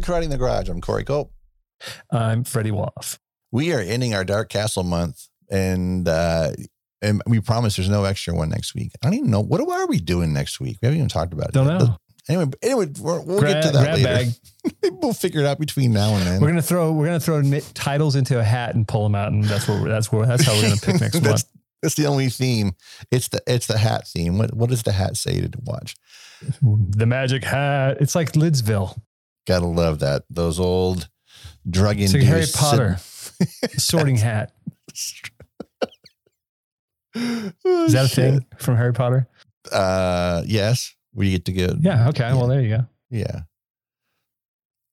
the Karate in the Garage. I'm Corey Cope. I'm Freddie Woff. We are ending our Dark Castle month, and uh, and we promise there's no extra one next week. I don't even know what are we doing next week. We haven't even talked about it. Don't yet. know. Anyway, anyway, we'll, we'll Gra- get to that grab later. bag. We'll figure it out between now and then. We're gonna throw we're gonna throw titles into a hat and pull them out, and that's what that's where that's how we're gonna pick next that's, month. that's the only theme. It's the it's the hat theme. What what does the hat say to watch? The magic hat. It's like Lidsville. Gotta love that. Those old drug induced like Harry Potter sorting hat. Is that a thing from Harry Potter? Uh, yes. We get to go. Yeah. Okay. Well, there you go. Yeah.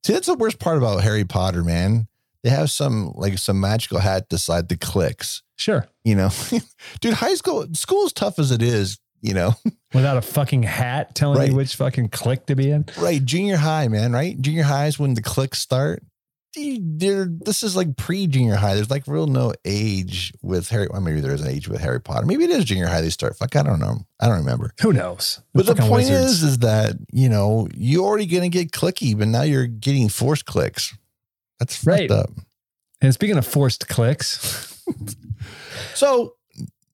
See, that's the worst part about Harry Potter, man. They have some like some magical hat decide the clicks. Sure. You know, dude, high school school is tough as it is. You know, Without a fucking hat telling Right. you which fucking click to be in. right? Junior high, man. Right? Junior high is when the clicks start. Dude, This is like pre junior high. There's like real no age with Harry. Well, maybe there is an age with Harry Potter. Maybe it is junior high. They start. Fuck, I don't know. I don't remember. Who knows? But the fucking point wizards. is, is that you know you're already gonna get clicky, but now you're getting forced clicks. That's fucked Right. up. and speaking of forced clicks, So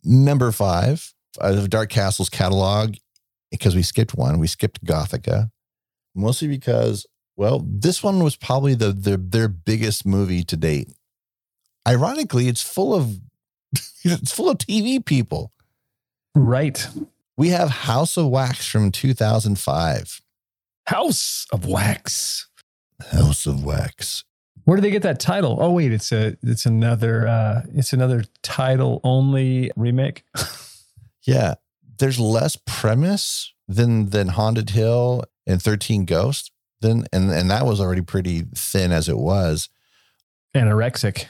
number five of Dark Castle's catalog, because we skipped one, we skipped Gothika, mostly because well, this one was probably the, the their biggest movie to date. Ironically, it's full of it's full of TV people. right? We have House of Wax from 2005. House of Wax. House of Wax. Where do they get that title? Oh wait, it's a it's another uh it's another title only remake. Yeah, there's less premise than than Haunted Hill and 13 Ghosts. Then and and that was already pretty thin as it was. Anorexic.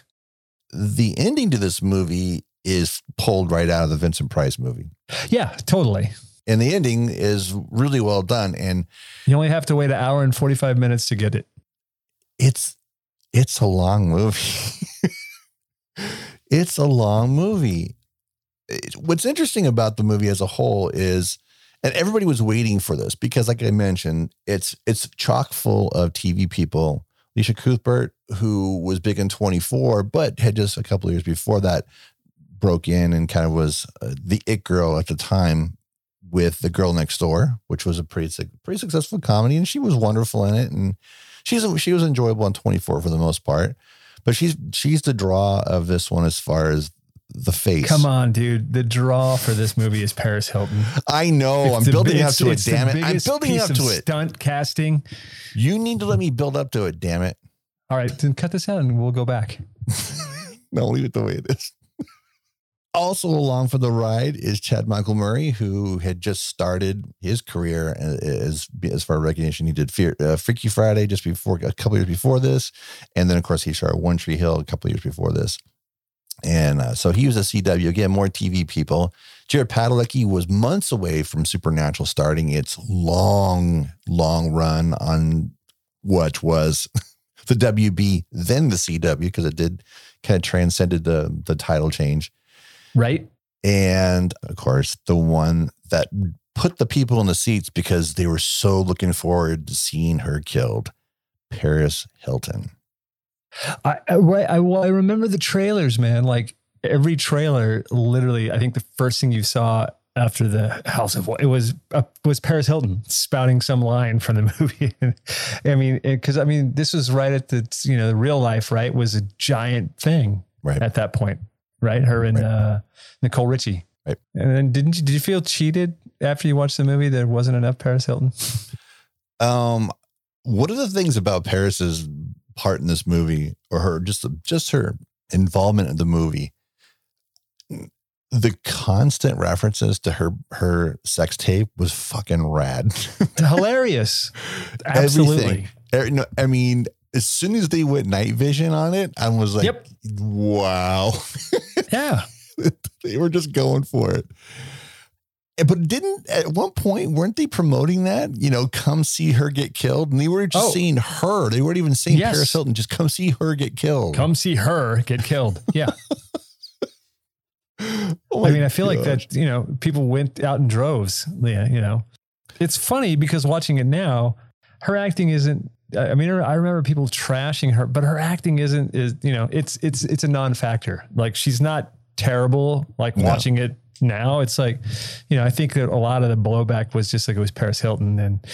The ending to this movie is pulled right out of the Vincent Price movie. Yeah, totally. And the ending is really well done and You only have to wait an hour and 45 minutes to get it. it's it's a long movie. it's a long movie. What's interesting about the movie as a whole is and everybody was waiting for this because like I mentioned, it's it's chock full of TV people. Elisha Cuthbert, who was big in 24, but had just a couple of years before that broke in and kind of was uh, the it girl at the time with The Girl Next Door, which was a pretty pretty successful comedy, and she was wonderful in it, and she's she was enjoyable on 24 for the most part. But she's she's the draw of this one as far as the face. Come on, dude. The draw for this movie is Paris Hilton. I know. It's I'm building up to it. Damn it! I'm building up to it. Stunt casting. You need to let me build up to it. Damn it! All right, then cut this out and we'll go back. no, leave it the way it is. also along for the ride is Chad Michael Murray, who had just started his career as as far as recognition. He did Fear, uh, Freaky Friday just before a couple years before this, and then of course he started One Tree Hill a couple years before this. And uh, so he was a CW again, more TV people. Jared Padalecki was months away from Supernatural starting its long, long run on what was the WB, then the CW, because it did kind of transcended the the title change. Right? And of course, the one that put the people in the seats because they were so looking forward to seeing her killed, Paris Hilton. I, I, I, well, I remember the trailers, man. Like every trailer, literally, I think the first thing you saw after the House of it was uh, was Paris Hilton spouting some line from the movie. I mean, because I mean, this was right at the you know the real life, right? Was a giant thing Right. at that point, right? Her and Right. uh, Nicole Richie. Right. And then didn't you did you feel cheated after you watched the movie? There wasn't enough Paris Hilton. Um, what are the things about Paris's part in this movie, or her just just her involvement in the movie? The constant references to her her sex tape was fucking rad. Hilarious. Absolutely. Er, no, I mean, as soon as they went night vision on it, I was like, Yep. wow. Yeah. they were just going for it. But didn't at one point weren't they promoting that? You know, come see her get killed, and they were just Oh. seeing her. They weren't even saying Yes. Paris Hilton. Just come see her get killed. Come see her get killed. Yeah. Oh I mean, I feel like that, you know, people went out in droves. Yeah. You know, it's funny because watching it now, her acting isn't, I mean, I remember people trashing her, but her acting isn't is you know it's it's it's a non-factor. Like she's not terrible. Like No. watching it now, it's like you know I think that a lot of the blowback was just like it was Paris Hilton and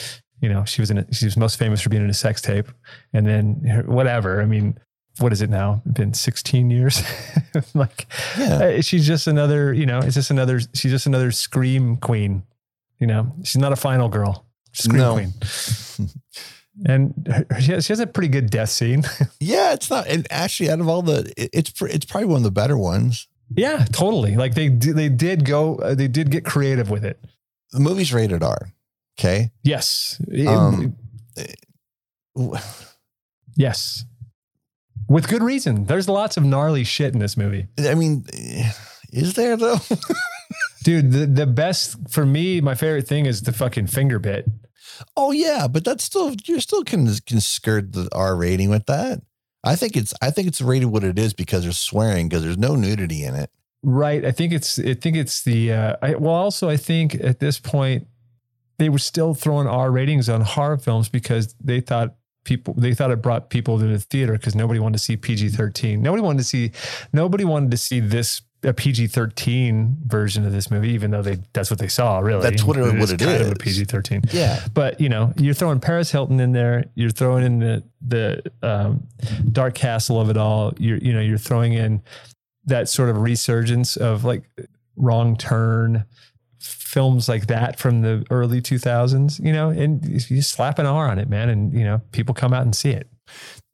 you know she was in a, she was most famous for being in a sex tape and then her- whatever. I mean, what is it now? Been 16 years. like Yeah. uh, she's just another you know it's just another she's just another scream queen. You know she's not a final girl. Scream No. queen. And her- she has, she has a pretty good death scene. Yeah, it's not. And actually, out of all the, it- it's it's probably one of the better ones. Yeah, totally. Like they they did go uh, they did get creative with it. The movie's rated R. Okay. Yes. Um, yes. With good reason. There's lots of gnarly shit in this movie. I mean, is there though? Dude, the, the best for me, my favorite thing is the fucking finger bit. oh yeah, but that's still you still can can skirt the R rating with that. I think it's I think it's rated what it is because there's swearing because there's no nudity in it. Right. I think it's I think it's the uh I, well also I think at this point they were still throwing R ratings on horror films because they thought people they thought it brought people to the theater because nobody wanted to see PG-13. Nobody wanted to see nobody wanted to see this a PG-13 version of this movie even though they that's what they saw really. That's what it- is what it kind of a. PG-13 Yeah. but you know you're throwing Paris Hilton in there you're throwing in the the um, dark castle of it all you're you know you're throwing in that sort of resurgence of like wrong turn films like that from the early 2000s you know and you slap an R on it man and you know people come out and see it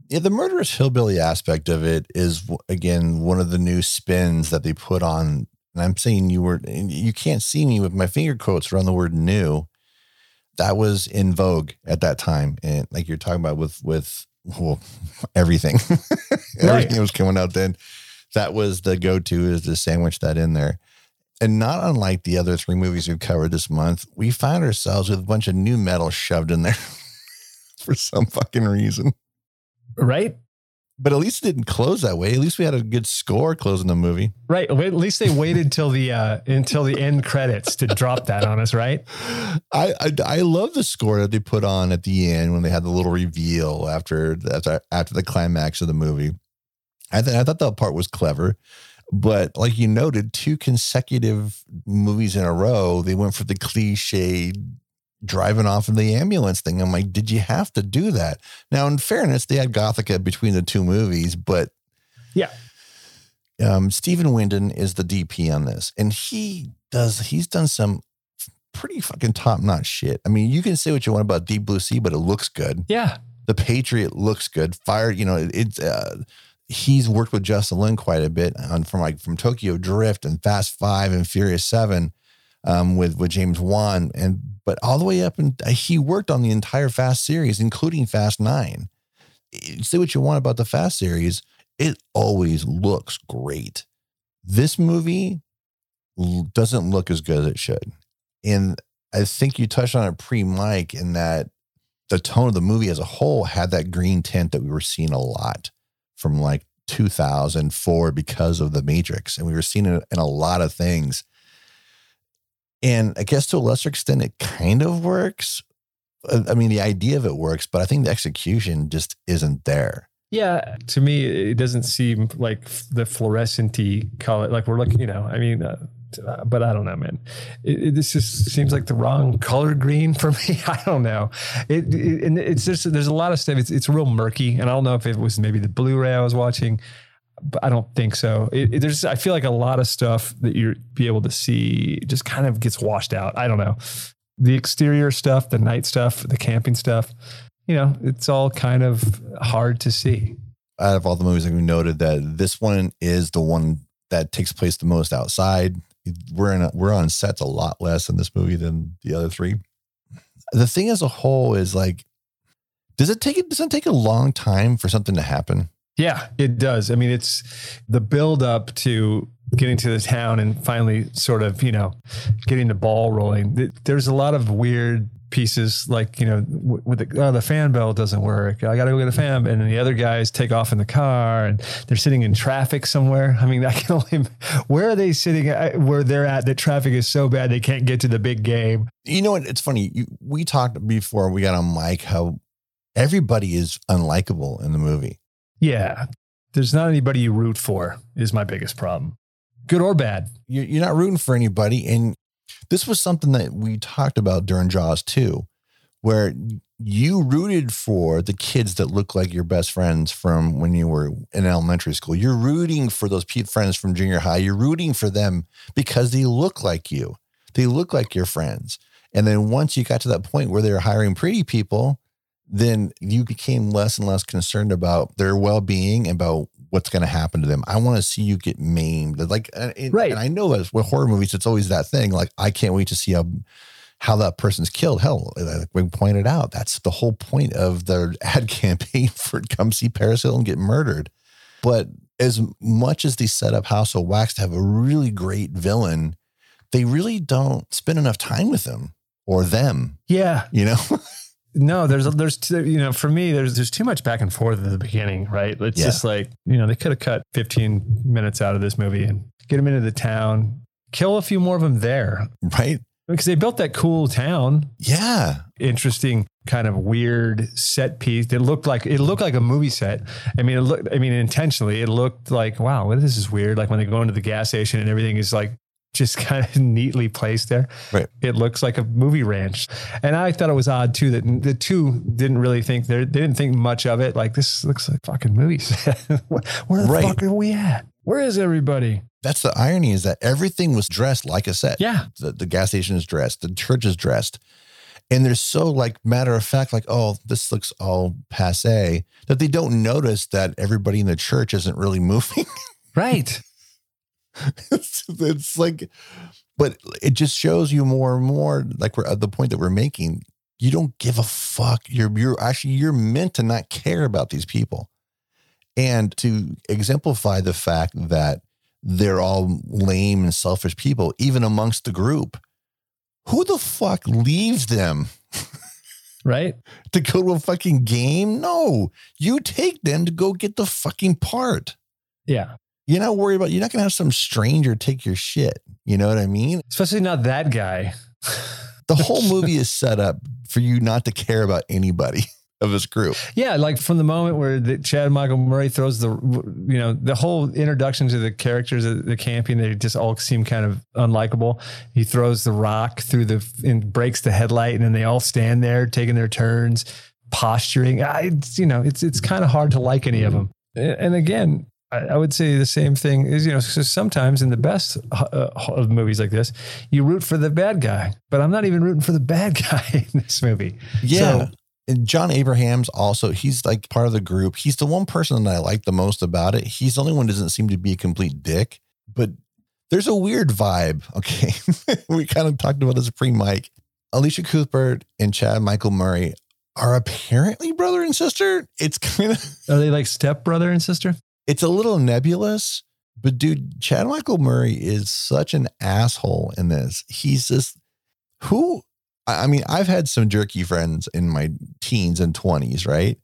Yeah, the murderous hillbilly aspect of it is again one of the new spins that they put on. And I'm saying you were you can't see me with my finger quotes around the word new. That was in vogue at that time, and like you're talking about with with well, everything, everything was coming out then. That was the go to is to sandwich that in there. And not unlike the other three movies we've covered this month, we found ourselves with a bunch of nu metal shoved in there for some fucking reason right but at least it didn't close that way. At least we had a good score closing the movie. right at least they waited till the uh until the end credits to drop that on us right I, I I love the score that they put on at the end when they had the little reveal after after after the climax of the movie. I th- I thought that part was clever, but like you noted, two consecutive movies in a row, they went for the cliche driving off in the ambulance thing. I'm like, did you have to do that? Now, in fairness, they had Gothika between the two movies, but Yeah. um, Stephen Windon is the DP on this, and he does he's done some pretty fucking top notch shit. I mean, you can say what you want about Deep Blue Sea, but it looks good. yeah The Patriot looks good. Fire, you know, it- it's uh, he's worked with Justin Lin quite a bit on from like from Tokyo Drift and Fast Five and Furious Seven um, with with James Wan and but all the way up and he worked on the entire Fast series, including Fast Nine. Say what you want about the Fast series, it always looks great. This movie doesn't look as good as it should, and I think you touched on it pre-mic in that the tone of the movie as a whole had that green tint that we were seeing a lot from like 2004 because of the Matrix, and we were seeing it in a lot of things. And I guess to a lesser extent, it kind of works. Uh, I mean, the idea of it works, but I think the execution just isn't there. Yeah, to me, it doesn't seem like the fluorescent-y color. Like we're looking, you know. I mean, uh, but I don't know, man. It, it, this just seems like the wrong color green for me. I don't know. It, it and it's just there's a lot of stuff. It's it's real murky, and I don't know if it was maybe the Blu-ray I was watching, but I don't think so. It, it- there's I feel like a lot of stuff that you be able to see just kind of gets washed out. I don't know. The exterior stuff, the night stuff, the camping stuff you know, it's all kind of hard to see. Out of all the movies that we noted, that this one is the one that takes place the most outside. We're in a, we're on sets a lot less in this movie than the other three. The thing as a whole is like, does it take it does it take a long time for something to happen? Yeah, it does. I mean, it's the build up to getting to the town and finally sort of, you know, getting the ball rolling. There's a lot of weird pieces like, you know, with the, oh, the fan bell doesn't work. I got to go get a fan. And then the other guys take off in the car and they're sitting in traffic somewhere. I mean, I can only, where are they sitting at, where they're at? The traffic is so bad they can't get to the big game. You know what? It's funny. You, we talked before we got on mic how everybody is unlikable in the movie. Yeah. There's not anybody you root for, is my biggest problem. Good or bad. You're, not rooting for anybody. And this was something that we talked about during Jaws too, where you rooted for the kids that look like your best friends from when you were in elementary school. You're rooting for those friends from junior high. You're rooting for them because they look like you. They look like your friends. And then once you got to that point where they're hiring pretty people, then you became less and less concerned about their well-being about what's going to happen to them. I want to see you get maimed. Like, uh, and, Right. And I know that with horror movies, it's always that thing. Like, I can't wait to see how how that person's killed. Hell, like we pointed out, that's the whole point of their ad campaign for come see Paris Hilton get murdered. But as much as they set up House of Wax to have a really great villain, they really don't spend enough time with them or them. Yeah. You know, No, there's there's you know for me there's there's too much back and forth at the beginning, right? It's Yeah. just like you know they could have cut 15 minutes out of this movie and get them into the town, kill a few more of them there right? because they built that cool town, Yeah, interesting kind of weird set piece. It looked like it looked like a movie set. I mean, it looked. I mean, intentionally, it looked like wow, this is weird. Like when they go into the gas station and everything is like just kind of neatly placed there. Right. It looks like a movie ranch. And I thought it was odd too that the two didn't really think they didn't think much of it. Like this looks like fucking movie set. Where the Right. fuck are we at? Where is everybody? that's the irony is that everything was dressed like a set. Yeah. the, the gas station is dressed, the church is dressed. And they're so like matter of fact, like, oh, this looks all passe that they don't notice that everybody in the church isn't really moving. Right. It's, it's like, but it just shows you more and more, like we're at the point that we're making. You don't give a fuck. You're you're actually you're meant to not care about these people. And to exemplify the fact that they're all lame and selfish people, even amongst the group. Who the fuck leaves them Right. to go to a fucking game? No, you take them to go get the fucking part. Yeah. You're not worried about, you're not going to have some stranger take your shit. You know what I mean? Especially not that guy. The whole movie is set up for you not to care about anybody of this group. Yeah, like from the moment where the Chad Michael Murray throws the, you know, the whole introduction to the characters of the camping, they just all seem kind of unlikable. He throws the rock through the and breaks the headlight, and then they all stand there taking their turns, posturing. I, it's, you know, it's it's kind of hard to like any of mm-hmm. them. And again, I, would say the same thing is, you know, so sometimes in the best uh, of movies like this, you root for the bad guy, but I'm not even rooting for the bad guy in this movie. Yeah. So- and Jon Abrahams also, he's like part of the group. He's the one person that I like the most about it. He's the only one who doesn't seem to be a complete dick, but there's a weird vibe. Okay. we kind of talked about this pre mic. Elisha Cuthbert and Chad Michael Murray are apparently brother and sister. It's kind of, Are they like step brother and sister? It's a little nebulous, but dude, Chad Michael Murray is such an asshole in this. He's just who I mean, I've had some jerky friends in my teens and 20s, right?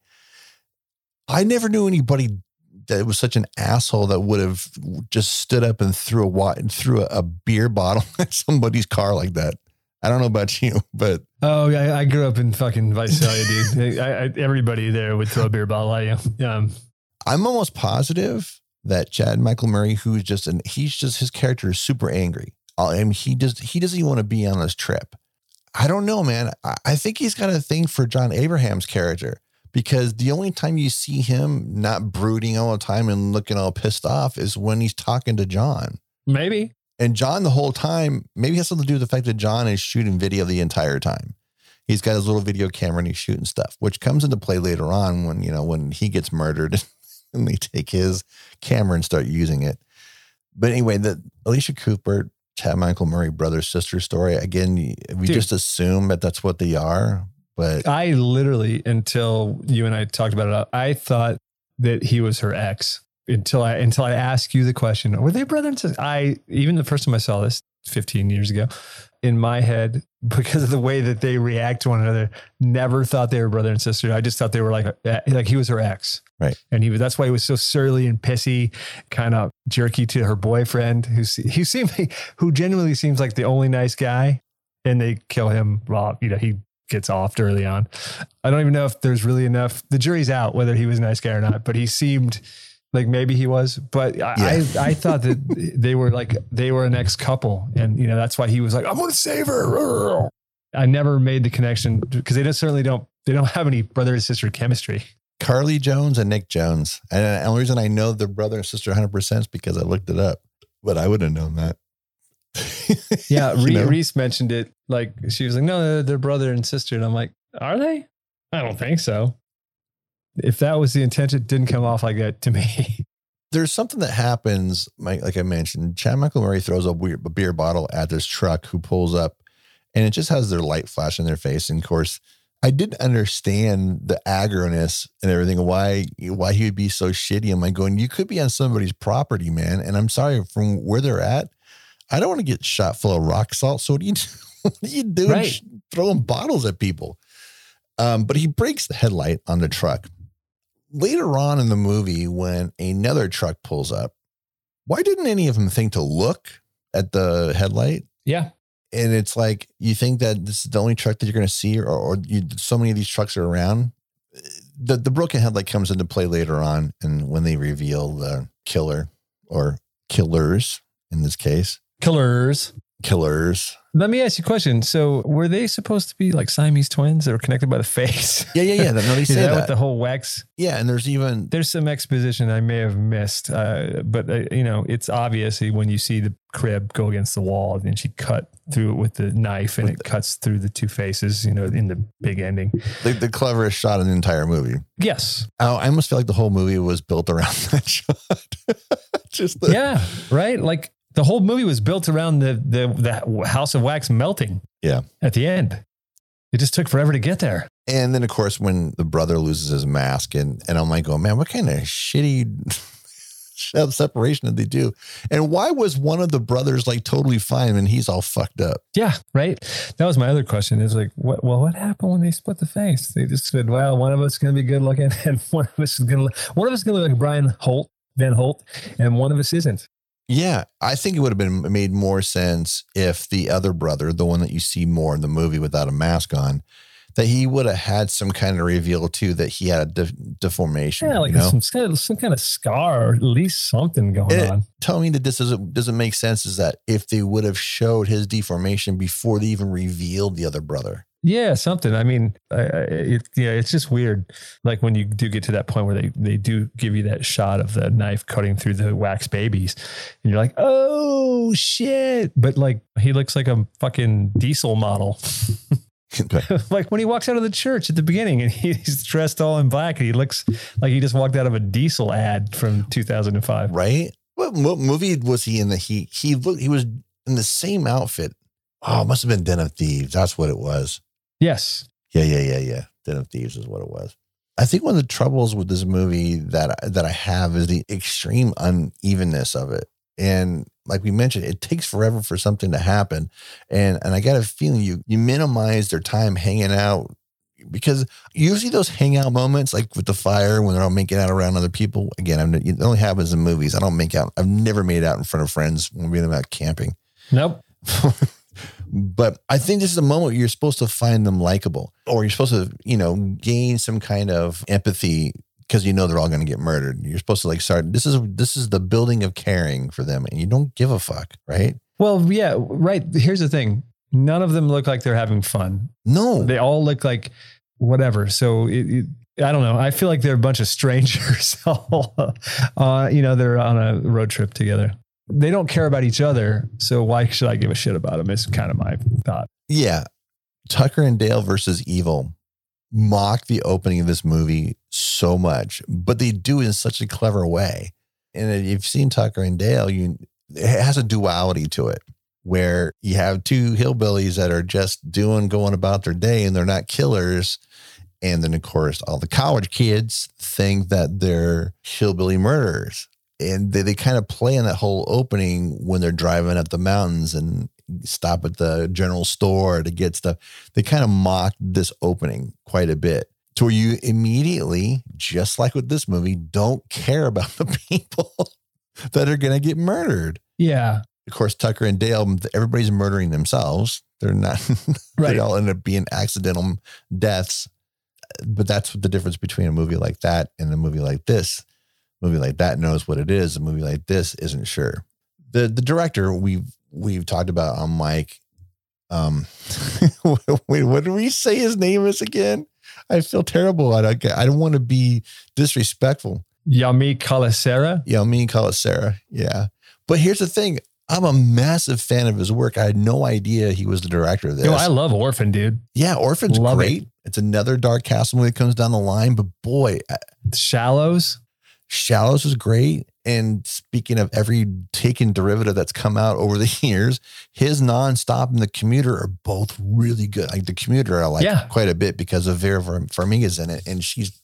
I never knew anybody that was such an asshole that would have just stood up and threw a wa- threw a, a beer bottle at somebody's car like that. I don't know about you, but Oh yeah, I grew up in fucking Visalia, dude. I, I, everybody there would throw a beer bottle at you. Um, I'm almost positive that Chad Michael Murray, who's just an he's just his character is super angry. Uh, I mean, he just he doesn't even want to be on this trip. I don't know, man. I, I think he's got a thing for John Abraham's character because the only time you see him not brooding all the time and looking all pissed off is when he's talking to John. maybe. And John, the whole time, maybe has something to do with the fact that John is shooting video the entire time. He's got his little video camera and he's shooting stuff, which comes into play later on when, you know, when he gets murdered and they take his camera and start using it. But anyway, the Elisha Cuthbert, Chad Michael Murray brother sister story, again, we Dude. just assume that that's what they are. But I literally, until you and I talked about it, I thought that he was her ex. Until I until I asked you the question, were they brother and sister? I even the first time I saw this 15 years ago, in my head, because of the way that they react to one another, never thought they were brother and sister. I just thought they were like uh, like he was her ex. Right. And he was that's why he was so surly and pissy, kind of jerky to her boyfriend, who he seemed who genuinely seems like the only nice guy. And they kill him. Well, you know, he gets offed early on. I don't even know if there's really enough. The jury's out whether he was a nice guy or not, but he seemed like maybe he was. But I, Yeah. I, I thought that they were like they were an ex couple, and you know that's why he was like, "I'm to save her." I never made the connection because they don't certainly don't they don't have any brother and sister chemistry. Carly Jones and Nick Jones. And the only reason I know they're brother and sister 100% is because I looked it up, but I would have known that. Yeah, You know? Reese mentioned it. Like she was like, "No, they're, they're brother and sister," and I'm like, "Are they?" I don't think so. If that was the intent, it didn't come off like that to me. There's something that happens, like, like I mentioned. Chad Michael Murray throws a, weird, beer bottle at this truck who pulls up, and it just has their light flash in their face. And of course, I didn't understand the aggroness and everything. Why why he would be so shitty? I'm like going, you could be on somebody's property, man. And I'm sorry, from where they're at, I don't want to get shot full of rock salt. So what do you what are you doing? Right. Throwing bottles at people. Um, but he breaks the headlight on the truck. Later on in the movie, when another truck pulls up, why didn't any of them think to look at the headlight? Yeah, and it's like you think that this is the only truck that you're going to see, or, or you, so many of these trucks are around. The the broken headlight comes into play later on, and when they reveal the killer or killers in this case, killers. Killers. Let me ask you a question. So, were they supposed to be like Siamese twins that were connected by the face? Yeah, yeah, yeah. No, they say that, that. what the whole wax? yeah, and there's even There's some exposition I may have missed, uh, but uh, you know, it's obviously when you see the crib go against the wall, and then she cut through it with the knife, and With it cuts through the two faces. You know, in the big ending. the, the cleverest shot in the entire movie. Yes. I, I almost feel like the whole movie was built around that shot. Just the, yeah. Right. Like the whole movie was built around the the the House of Wax melting. Yeah. At the end, it just took forever to get there. And then, of course, when the brother loses his mask, and and I'm like, oh man, what kind of shitty separation did they do? And why was one of the brothers like totally fine and he's all fucked up? Yeah, right. That was my other question. Is like, what? Well, what happened when they split the face? They just said, "Well, one of us is going to be good looking, and one of us is going to one of us is going to look like Brian Holt, Van Holt, and one of us isn't." Yeah, I think it would have been made more sense if the other brother, the one that you see more in the movie without a mask on, that he would have had some kind of reveal too that he had a de- deformation. Yeah, like you know? some some some kind of scar, or at least something going It- on. Tell me that this doesn't doesn't make sense. Is that if they would have showed his deformation before they even revealed the other brother? Yeah, something. I mean, I, I, it, yeah, it's just weird. Like when you do get to that point where they they do give you that shot of the knife cutting through the wax babies, and you're like, oh shit! But like he looks like a fucking diesel model. like when he walks out of the church at the beginning and he's dressed all in black and he looks like he just walked out of a diesel ad from 2005. right? What, what movie was he in? That he he looked he was in the same outfit. Oh, it must have been Den of Thieves. That's what it was. Yes. Yeah, yeah, yeah, yeah. Den of Thieves is what it was. I think one of the troubles with this movie that that I have is the extreme unevenness of it. And like we mentioned, it takes forever for something to happen. And and I got a feeling you you minimize their time hanging out because usually those hangout moments, like with the fire when they're all making out around other people. Again, I'm, it only happens in movies. I don't make out. I've never made out in front of friends when we're out camping. Nope. but I think this is a moment where you're supposed to find them likable, or you're supposed to, you know, gain some kind of empathy because you know they're all going to get murdered. You're supposed to like start. This is this is the building of caring for them, and you don't give a fuck, right? Well, yeah, right. Here's the thing. None of them look like they're having fun. No, They all look like whatever. So it, it, I don't know. I feel like they're a bunch of strangers. uh, you know, they're on a road trip together. They don't care about each other. So why should I give a shit about them? It's kind of my thought. yeah. Tucker and Dale versus Evil mock the opening of this movie so much, but they do it in such a clever way. And if you've seen Tucker and Dale, you it has a duality to it where you have two hillbillies that are just doing going about their day and they're not killers. And then of course all the college kids think that they're hillbilly murderers. And they, they kind of play in that whole opening when they're driving up the mountains and stop at the general store to get stuff. They kind of mocked this opening quite a bit to where you immediately, just like with this movie, don't care about the people that are going to get murdered. Yeah. Of course, Tucker and Dale, everybody's murdering themselves They're not. Right. they all end up being accidental deaths. But that's what the difference between a movie like that and a movie like this. Movie like that knows what it is. A movie like this isn't sure. The the director we've we've talked about on mic. Um, wait, what did we say his name is again? I feel terrible. I don't. I don't want to be disrespectful. Jaume Collet-Serra. Yeah, me call it Sarah. Yeah. But here's the thing. I'm a massive fan of his work. I had no idea he was the director of this. Yo, I love Orphan, dude. yeah, Orphan's Love great. It's another dark castle movie that comes down the line. But boy, uh, Shallows. Shallows is great. And speaking of every taken derivative that's come out over the years, his nonstop and the commuter are both really good. Like the commuter, I like Yeah. quite a bit because of Vera Farm- Farmiga's in it. And she's,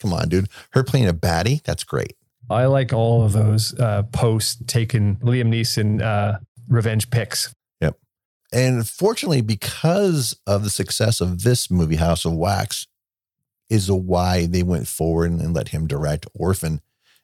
come on, dude. Her playing a baddie, that's great. I like all of those uh, post taken Liam Neeson uh, revenge picks. Yep. And fortunately, because of the success of this movie, House of Wax, is why they went forward and let him direct Orphan.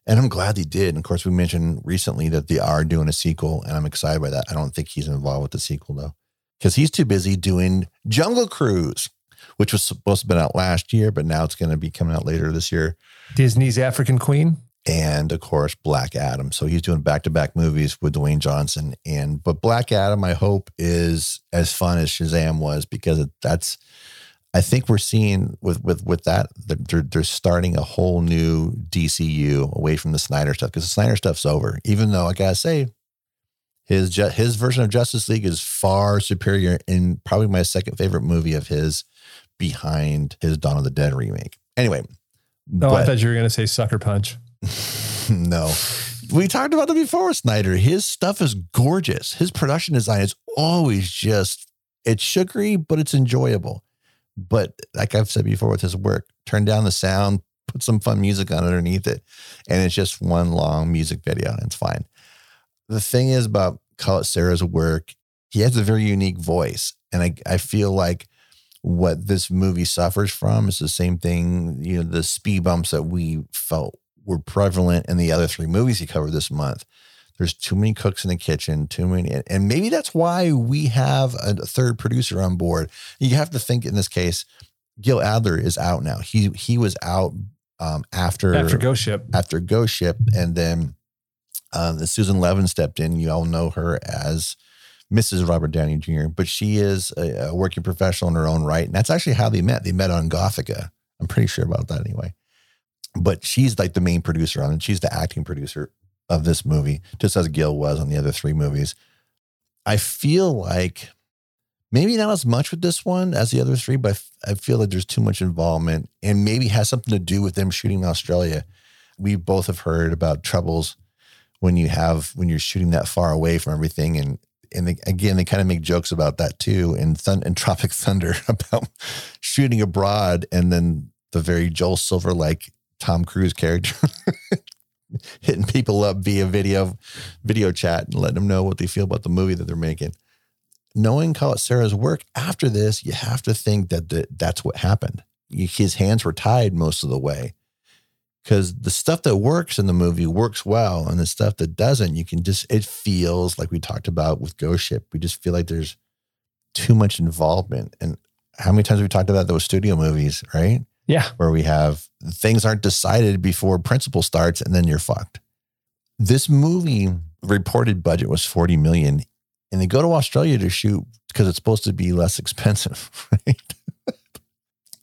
And I'm glad they did. And of course, we mentioned recently that they are doing a sequel, and I'm excited by that. I don't think he's involved with the sequel though, because he's too busy doing Jungle Cruise, which was supposed to have been out last year, but now it's going to be coming out later this year. Disney's African Queen. and of course Black Adam. So he's doing back to back movies with Dwayne Johnson. And but Black Adam, I hope, is as fun as Shazam was because that's. I think we're seeing with with with that they're they're starting a whole new DCU away from the Snyder stuff because the Snyder stuff's over. Even though I gotta say, his his version of Justice League is far superior and probably my second favorite movie of his, behind his Dawn of the Dead remake. Anyway, No, I thought you were going to say Sucker Punch. no. We talked about that before, Snyder. His stuff is gorgeous. His production design is always just, it's sugary, but it's enjoyable. But like I've said before with his work, turn down the sound, put some fun music on underneath it, and it's just one long music video, and it's fine. The thing is about Collet-Serra's work, he has a very unique voice. And I, I feel like what this movie suffers from is the same thing, you know, the speed bumps that we felt were prevalent in the other three movies he covered this month. There's too many cooks in the kitchen, too many, and maybe that's why we have a third producer on board. You have to think in this case, Gil Adler is out now. He he was out um, after After Ghost Ship. after Ghost Ship, and then um, the Susan Levin stepped in. You all know her as Mrs. Robert Downey Jr., but she is a, a working professional in her own right, and that's actually how they met. They met on Gothika. I'm pretty sure about that anyway. But she's like the main producer on it. She's the acting producer of this movie, just as Gil was on the other three movies. I feel like maybe not as much with this one as the other three, but I feel like there's too much involvement and maybe has something to do with them shooting in Australia. We both have heard about troubles when you have when you're shooting that far away from everything and and they, again they kind of make jokes about that too in Thun- in Tropic Thunder about shooting abroad and then the very Joel Silver like Tom Cruise character hitting people up via video video chat and letting them know what they feel about the movie that they're making. Knowing Serra's work after this, you have to think that the, that's what happened. His hands were tied most of the way because the stuff that works in the movie works well, and the stuff that doesn't, you can just it feels like we talked about with Ghost Ship. We just feel like there's too much involvement. And how many times have we talked about those studio movies, right? Yeah. where we have things aren't decided before principal starts and then you're fucked. This movie reported budget was 40 million and they go to Australia to shoot because it's supposed to be less expensive, right?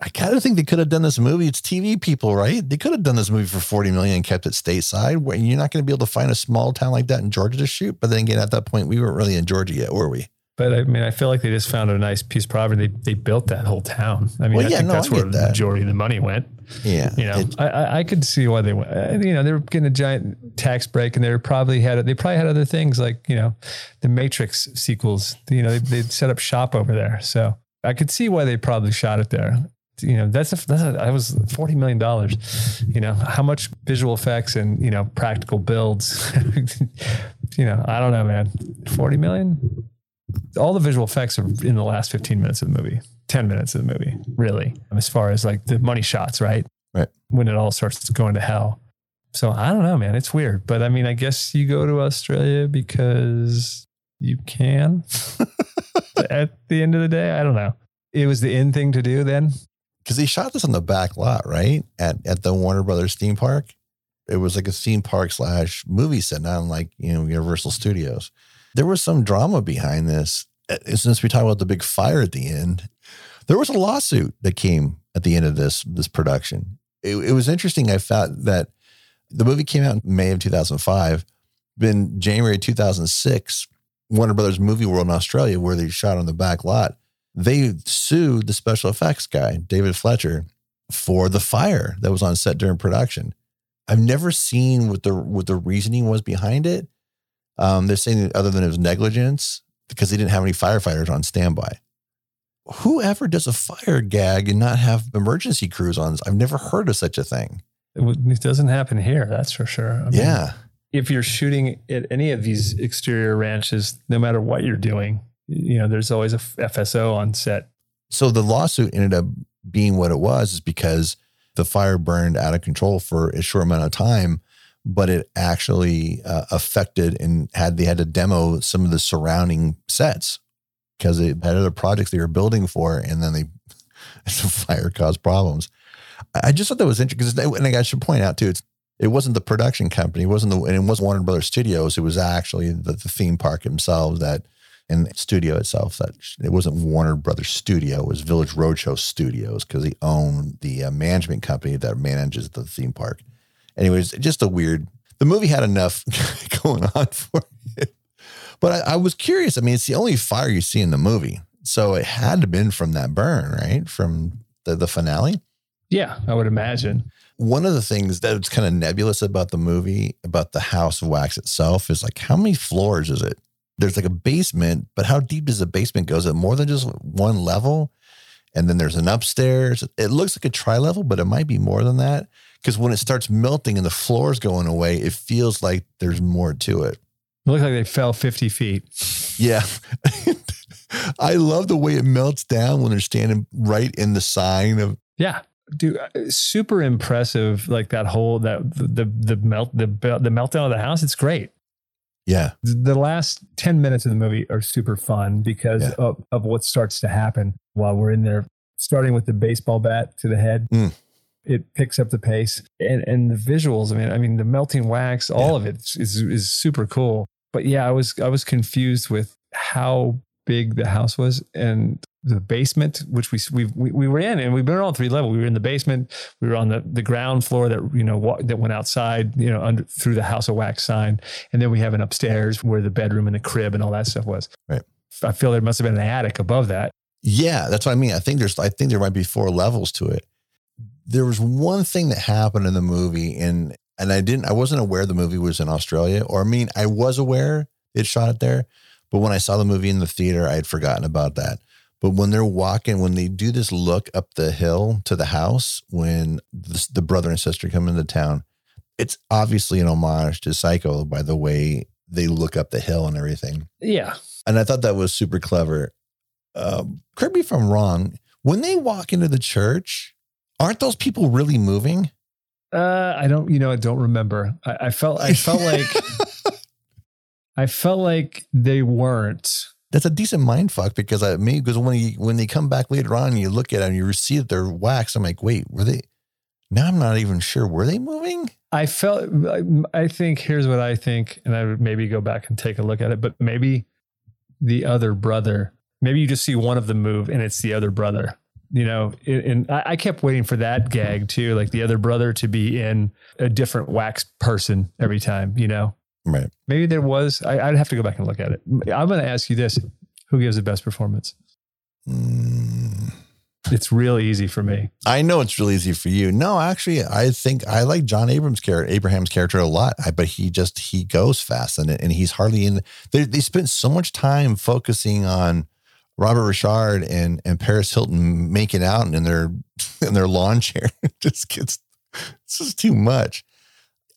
I kind of think they could have done this movie. It's TV people, right? They could have done this movie for 40 million and kept it stateside. You're not going to be able to find a small town like that in Georgia to shoot. But then again, at that point, we weren't really in Georgia yet, were we? But I mean, I feel like they just found a nice piece of property. They, they built that whole town. I mean, Well, I yeah, think no, that's I where the that. majority of the money went. Yeah. You know, It- I, I I could see why they went. uh, You know, they were getting a giant tax break, and they were probably had they probably had other things like you know, the Matrix sequels. You know, they they set up shop over there, so I could see why they probably shot it there. You know, that's a, that's a, that was forty million dollars. You know, how much visual effects and you know practical builds. you know, I don't know, man. Forty million. All the visual effects are in the last fifteen minutes of the movie. 10 minutes of the movie, really, as far as like the money shots, right? Right. When it all starts going to hell. So I don't know, man. It's weird. But I mean, I guess you go to Australia because you can. at the end of the day. I don't know. It was the in thing to do then. Because he shot this on the back lot, right? At at the Warner Brothers theme park. It was like a theme park slash movie set, not like you know Universal Studios. There was some drama behind this. Uh, Since we talk about the big fire at the end, there was a lawsuit that came at the end of this this production. It, it was interesting. I found that the movie came out in May of 2005. Then January 2006, Warner Brothers Movie World in Australia, where they shot on the back lot, they sued the special effects guy, David Fletcher, for the fire that was on set during production. I've never seen what the what the reasoning was behind it. Um, they're saying that other than it was negligence because they didn't have any firefighters on standby. Whoever does a fire gag and not have emergency crews on? I've never heard of such a thing. It, doesn't happen here. That's for sure. I mean, yeah, If you're shooting at any of these exterior ranches, no matter what you're doing, you know, there's always a FSO on set. so the lawsuit ended up being what it was is because the fire burned out of control for a short amount of time but it actually uh, affected and had they had to demo some of the surrounding sets because they had other projects they were building for and then they the fire caused problems I- just thought that was interesting because and i should point out too it's it wasn't the production company it wasn't the and it wasn't warner brothers studios it was actually the, the theme park themselves that and the studio itself that it wasn't Warner Brothers Studio, it was Village Roadshow Studios because they own the uh, management company that manages the theme park. Anyways, just a weird. The movie had enough going on for it, but I, I was curious. I mean, it's the only fire you see in the movie, so it had to have been from that burn, right? From the the finale. Yeah, I would imagine. One of the things that's kind of nebulous about the movie, about the House of Wax itself, is like how many floors is it? There's like a basement, but how deep does the basement go? Is it more than just one level? And then there's an upstairs. It looks like a tri level, but it might be more than that. Because when it starts melting and the floor's going away, it feels like there's more to it. It looked like they fell 50 feet. Yeah. I love the way it melts down when they're standing right in the sign of Yeah. Dude, uh, super impressive. Like that whole, that the, the melt, the, the meltdown of the house. It's great. yeah. the last 10 minutes of the movie are super fun because Yeah. of, of what starts to happen while we're in there, starting with the baseball bat to the head. Mm. It picks up the pace and, and the visuals. I mean, I mean, the melting wax, all of it is, is super cool. But yeah, I was, I was confused with how big the house was and the basement, which we, we, we, we were in and we've been on three levels. We were in the basement. We were on the, the ground floor that, you know, wa- that went outside, you know, under through the house of wax sign. And then we have an upstairs where the bedroom and the crib and all that stuff was. Right. I feel there must have been an attic above that. Yeah, that's what I mean. I think there's I think there might be four levels to it. There was one thing that happened in the movie and and I didn't I wasn't aware the movie was in Australia or I mean I was aware it shot it there, but when I saw the movie in the theater I had forgotten about that. But when they're walking when they do this look up the hill to the house when the, the brother and sister come into town, it's obviously an homage to Psycho by the way they look up the hill and everything Yeah. and I thought that was super clever. Um, correct me if I'm wrong. When they walk into the church, aren't those people really moving? Uh, I don't, you know, I don't remember. I, I felt, I felt like, I felt like they weren't. That's a decent mind fuck because I me because when you when they come back later on, and you look at them, you see that they're wax. I'm like, wait, were they? Now I'm not even sure. Were they moving? I felt, I- I think, here's what I think, and I would maybe go back and take a look at it, but maybe the other brother, maybe you just see one of them move and it's the other brother, you know, and and I, I kept waiting for that gag too, like the other brother to be in a different wax person every time, you know, Right. maybe there was, I, I'd have to go back and look at it. I'm going to ask you this. Who gives the best performance? Mm, It's real easy for me. I know it's really easy for you. No, actually, I think I like John Abrams' character, Abraham's character a lot. I, but he just he goes fast it, and he's hardly in. They they spent so much time focusing on Robert Ri'chard and and Paris Hilton making out in their in their lawn chair. It just gets this is too much.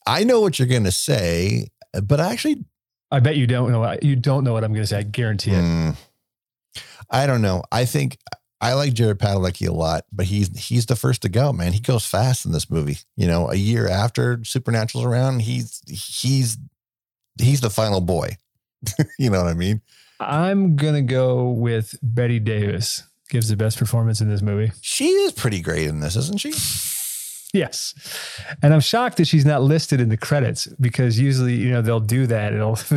I know what you're gonna say, but I actually, I bet you don't know. You don't know what I'm going to say. I guarantee it. mm, I don't know. I think I like Jared Padalecki a lot, but he's he's the first to go, man. He goes fast in this movie. You know, a year after Supernatural's around, he's he's he's the final boy. you know what I mean? I'm gonna go with Bette Davis. Gives the best performance in this movie. She is pretty great in this, isn't she? Yes. And I'm shocked that she's not listed in the credits because usually, you know, they'll do that. It'll,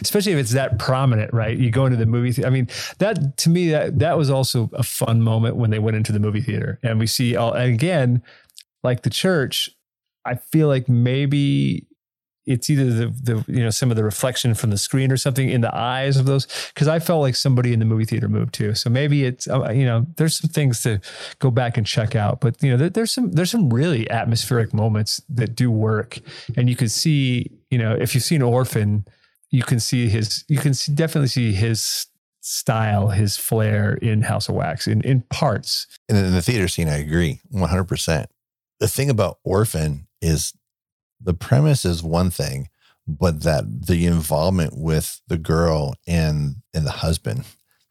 especially if it's that prominent, right? You go into the movie. Th- I mean, that to me, that, that was also a fun moment when they went into the movie theater and we see all, and again, like the church, I feel like maybe it's either the the you know some of the reflection from the screen or something in the eyes of those because I felt like somebody in the movie theater moved too. So maybe it's uh, you know there's some things to go back and check out, but you know there, there's some there's some really atmospheric moments that do work, and you can see you know if you've seen Orphan, you can see his you can see, definitely see his style, his flair in House of Wax in in parts. And in the theater scene, I agree 100%. The thing about Orphan is the premise is one thing, but that the involvement with the girl and and the husband,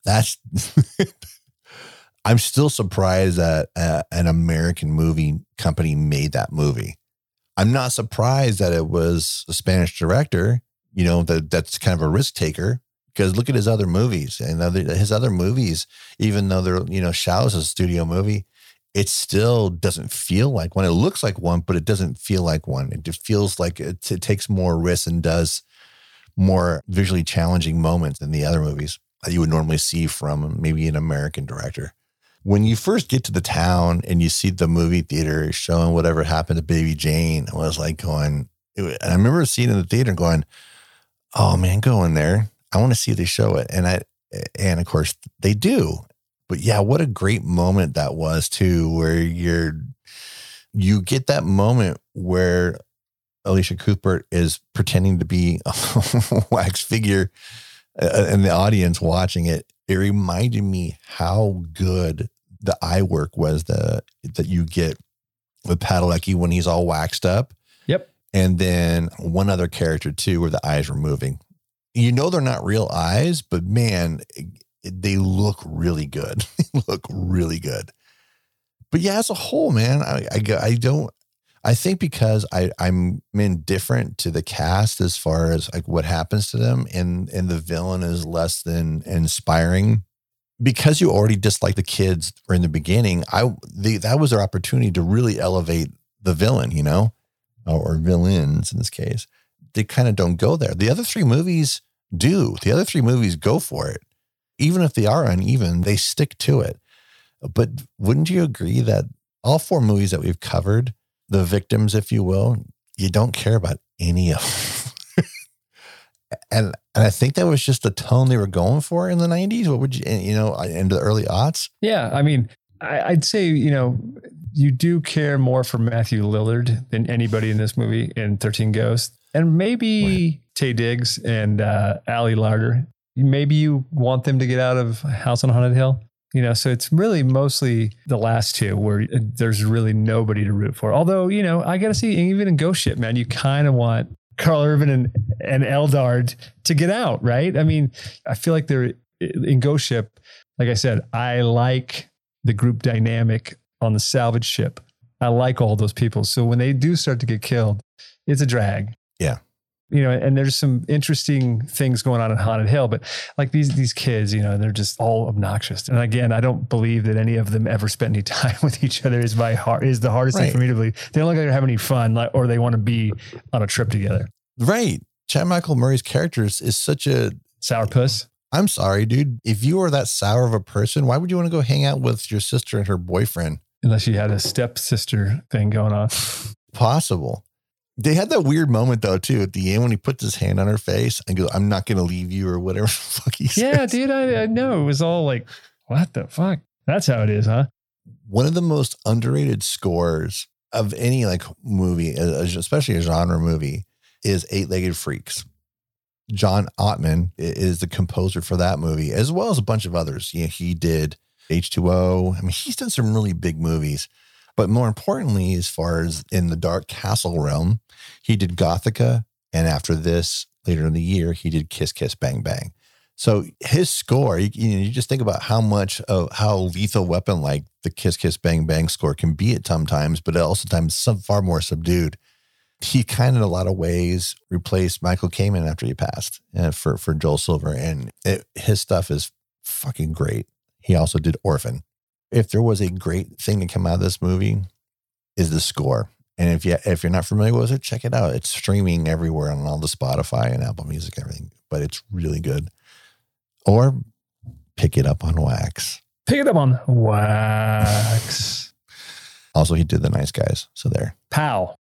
that's I'm still surprised that uh, an American movie company made that movie. I'm not surprised that it was a Spanish director, you know, that that's kind of a risk taker because look at his other movies and other, his other movies, even though they're, you know, Shaw's a studio movie, it still doesn't feel like one. It looks like one, but it doesn't feel like one. It feels like it, it takes more risks and does more visually challenging moments than the other movies that you would normally see from maybe an American director. When you first get to the town and you see the movie theater showing whatever happened to Baby Jane, I was like going, was, and I remember seeing in the theater going, oh man, go in there. I want to see they show it. And I, and of course they do but yeah, what a great moment that was too, where you're you get that moment where Elisha Cuthbert is pretending to be a wax figure uh, and the audience watching it. It reminded me how good the eye work was the that you get with Padalecki when he's all waxed up. Yep. And then one other character too, where the eyes were moving. You know they're not real eyes, but man, they look really good. they look really good. But yeah, as a whole, man, I, I, I don't, I think because I, I'm indifferent to the cast as far as like what happens to them and, and the villain is less than inspiring because you already dislike the kids in the beginning. I, the, that was their opportunity to really elevate the villain, you know, or villains in this case. They kind of don't go there. The other three movies do. The other three movies go for it even if they are uneven, they stick to it. But wouldn't you agree that all four movies that we've covered, the victims, if you will, you don't care about any of them. and and I think that was just the tone they were going for in the '90s. What would you, you know, into the early aughts? Yeah, I mean, I, would say you know you do care more for Matthew Lillard than anybody in this movie in Thirteen Ghosts, and maybe right. Taye Diggs and uh, Ali Larter maybe you want them to get out of House on Haunted Hill. You know, so it's really mostly the last two where there's really nobody to root for. Although, you know, I got to see even in Ghost Ship, man, you kind of want Karl Urban and, and Eldard to get out, right? I mean, I feel like they're in Ghost Ship. Like I said, I like the group dynamic on the salvage ship. I like all those people. So when they do start to get killed, it's a drag. Yeah you know, and there's some interesting things going on in Haunted Hill, but like these these kids, you know, they're just all obnoxious. And again, I don't believe that any of them ever spent any time with each other. Is my heart is the hardest right. thing for me to believe. They don't look like they're having any fun, like, or they want to be on a trip together. Right. Chad Michael Murray's character is is such a sourpuss. I'm sorry, dude. If you were that sour of a person, why would you want to go hang out with your sister and her boyfriend? Unless you had a stepsister thing going on. Possible. They had that weird moment though too at the end when he puts his hand on her face and goes, "I'm not going to leave you" or whatever fuck he says. Yeah, dude, I, I know it was all like, "What the fuck?" That's how it is, huh? One of the most underrated scores of any like movie, especially a genre movie, is Eight Legged Freaks. John Ottman is the composer for that movie, as well as a bunch of others. You know, he did H2O. I mean, he's done some really big movies. But more importantly, as far as in the Dark Castle realm, he did Gothika. And after this, later in the year, he did Kiss Kiss Bang Bang. So his score, you, you, know, you just think about how much of how lethal weapon like the Kiss Kiss Bang Bang score can be at sometimes, but also times some far more subdued. he kind of in a lot of ways replaced Michael Kamen after he passed uh, for for Joel Silver, and it, his stuff is fucking great. He also did Orphan. If there was a great thing to come out of this movie, is the score. And if you if you're not familiar with it, check it out. It's streaming everywhere on all the Spotify and Apple Music and everything. But it's really good. Or pick it up on wax. Pick it up on wax. Also, he did the nice guys. So there. Pow.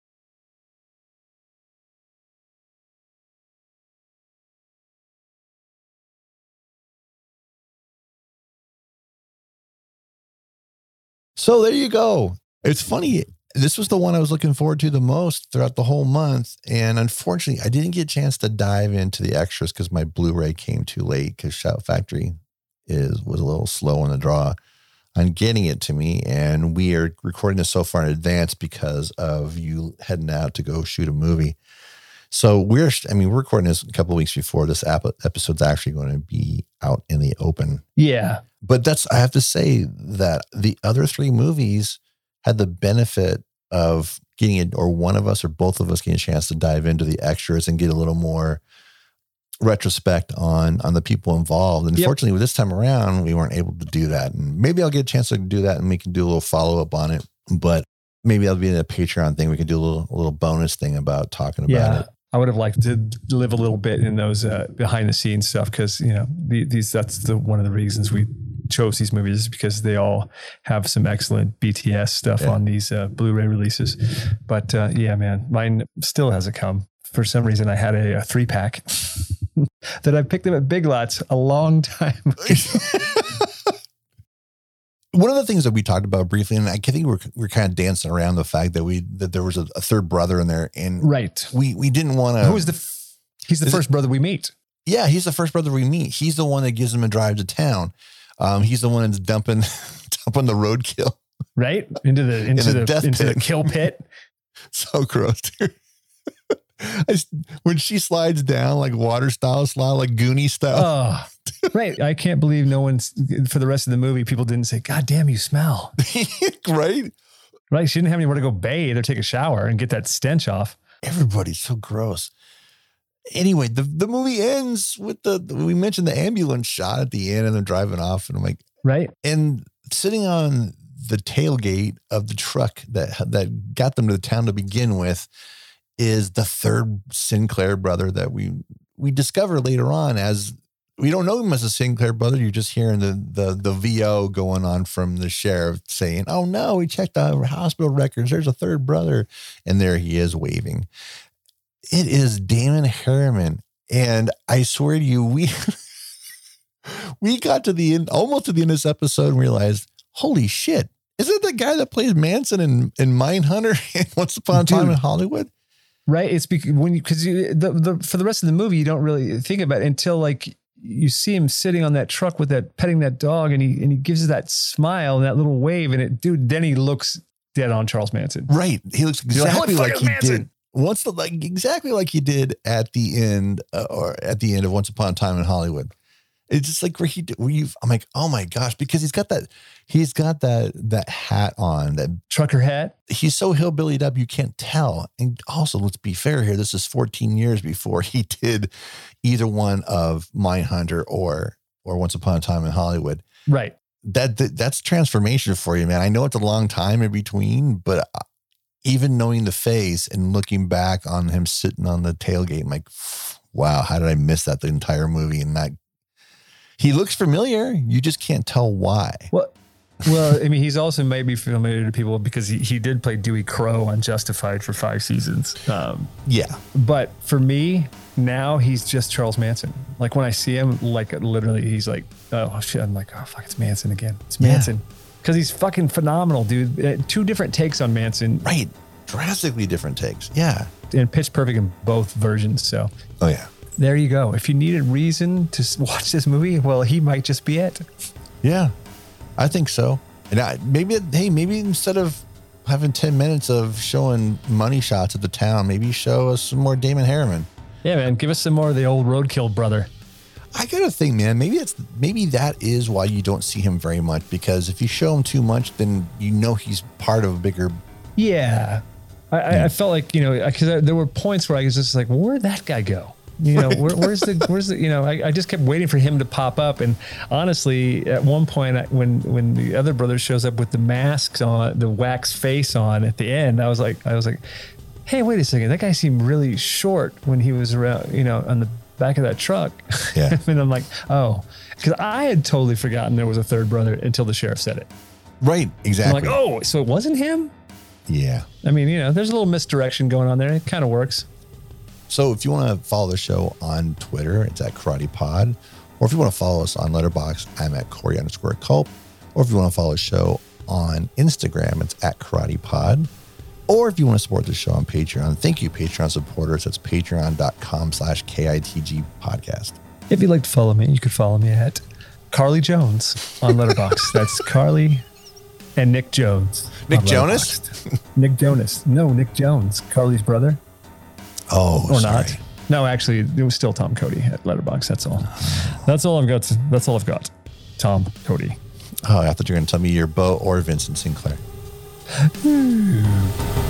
So there you go. It's funny. This was the one I was looking forward to the most throughout the whole month. And unfortunately, I didn't get a chance to dive into the extras because my Blu-ray came too late because Shout Factory is was a little slow on the draw on getting it to me. And we are recording this so far in advance because of you heading out to go shoot a movie. So we're, I mean, we're recording this a couple weeks before this episode's actually going to be out in the open. Yeah. But that's, I have to say that the other three movies had the benefit of getting it, or one of us or both of us getting a chance to dive into the extras and get a little more retrospect on on the people involved. And Yep. fortunately, with this time around, we weren't able to do that. And maybe I'll get a chance to do that, and we can do a little follow up on it. But maybe that'll be in a Patreon thing. We can do a little a little bonus thing about talking about Yeah. it. I would have liked to live a little bit in those uh, behind the scenes stuff because you know the, these that's the one of the reasons we chose these movies is because they all have some excellent BTS stuff Yeah. on these uh, Blu-ray releases. But uh, yeah, man, mine still hasn't come. For some reason, I had a, a three pack that I picked up at Big Lots a long time. ago. One of the things that we talked about briefly, and I think we're we're kind of dancing around the fact that we that there was a, a third brother in there, and right. we we didn't want to. Who is the? f- He's the Is it- first brother we meet. Yeah, he's the first brother we meet. He's the one that gives him a drive to town. Um, he's the one that's dumping dumping the roadkill. Right into the into the into the kill pit. So gross, dude. I when she slides down like water style, slide like Goonie style. Oh, right. I can't believe no one's for the rest of the movie. People didn't say, "God damn, you smell." right? Right? She didn't have anywhere to go bathe or take a shower and get that stench off. Everybody's so gross. Anyway, the, the movie ends with the we mentioned the ambulance shot at the end and they're driving off, and I'm like, Right? and sitting on the tailgate of the truck that that got them to the town to begin with is the third Sinclair brother that we we discover later on as we don't know him as a Sinclair brother. You're just hearing the the the VO going on from the sheriff saying, "Oh no, we checked the hospital records. There's a third brother," and there he is waving. It is Damon Herriman, and I swear to you, we we got to the end, almost to the end of this episode, and realized, holy shit, is it the guy that plays Manson in in Mindhunter and Once Upon a Time Dude. in Hollywood? Right? It's because when you because you the, the for the rest of the movie you don't really think about it until like you see him sitting on that truck with that petting that dog and he and he gives that smile and that little wave and it dude then he looks dead on Charles Manson. Right, he looks You're like, exactly like he Manson?" did. Once the like exactly like he did at the end, uh, or at the end of Once Upon a Time in Hollywood. It's just like where he, where you, I'm like, oh my gosh, because he's got that, he's got that that hat on that Trucker hat. he's so hillbillied up you can't tell. And also, let's be fair here. This is 14 years before he did either one of Mindhunter or or Once Upon a Time in Hollywood. Right. That, that that's transformation for you, man. I know it's a long time in between, but even knowing the face and looking back on him sitting on the tailgate, I'm like, wow, how did I miss that the entire movie? And that he looks familiar. You just can't tell why. Well, well, I mean, he's also maybe familiar to people because he, he did play Dewey Crowe on Justified for five seasons. Um, Yeah. but for me, now he's just Charles Manson. Like when I see him, like literally, he's like, oh shit. I'm like, oh fuck, it's Manson again. It's Yeah. Because he's fucking phenomenal, dude. Uh, Two different takes on Manson Right. Drastically different takes. Yeah. and pitch perfect in both versions. So Oh, yeah. there you go. If you needed reason to s- watch this movie, well, he might just be it. Yeah, I think so. And I, maybe, hey, maybe instead of having 10 minutes of showing money shots at the town, maybe show us some more Damon Herriman. Yeah, man. Give us some more of the old roadkill brother. I gotta think, man, maybe it's maybe that is why you don't see him very much because if you show him too much, then you know he's part of a bigger. Yeah. I, I, I felt like you know because there were points where I was just like, well, where'd that guy go? You know, where, where's the where's the you know? I, I just kept waiting for him to pop up, and honestly, at one point, I, when when the other brother shows up with the masks on, the wax face on at the end, I was like, I was like, hey, wait a second, that guy seemed really short when he was around, you know, on the back of that truck. Yeah. and I'm like, oh, because I had totally forgotten there was a third brother until the sheriff said it. Right. I'm Exactly. like, oh, so it wasn't him? Yeah. I mean, you know, there's a little misdirection going on there. It kind of works. So if you want to follow the show on Twitter, it's at Karate Pod. Or if you want to follow us on Letterboxd, I'm at Corey underscore Culp. Or if you want to follow the show on Instagram, it's at Karate Pod. Or if you want to support the show on Patreon, thank you, Patreon supporters. That's patreon.com slash KITG podcast. If you'd like to follow me, you could follow me at Carly Jones on Letterboxd. That's Carly and Nick Jones. Nick on Jonas? Nick Jonas. No, Nick Jones, Carly's brother. Oh, Or sorry. not. No, actually, it was still Tom Cody at Letterboxd. That's all. That's all I've got. That's all I've got. Tom Cody. Oh, I thought you were going to tell me you're Bo or Vincent Sinclair. Hmm.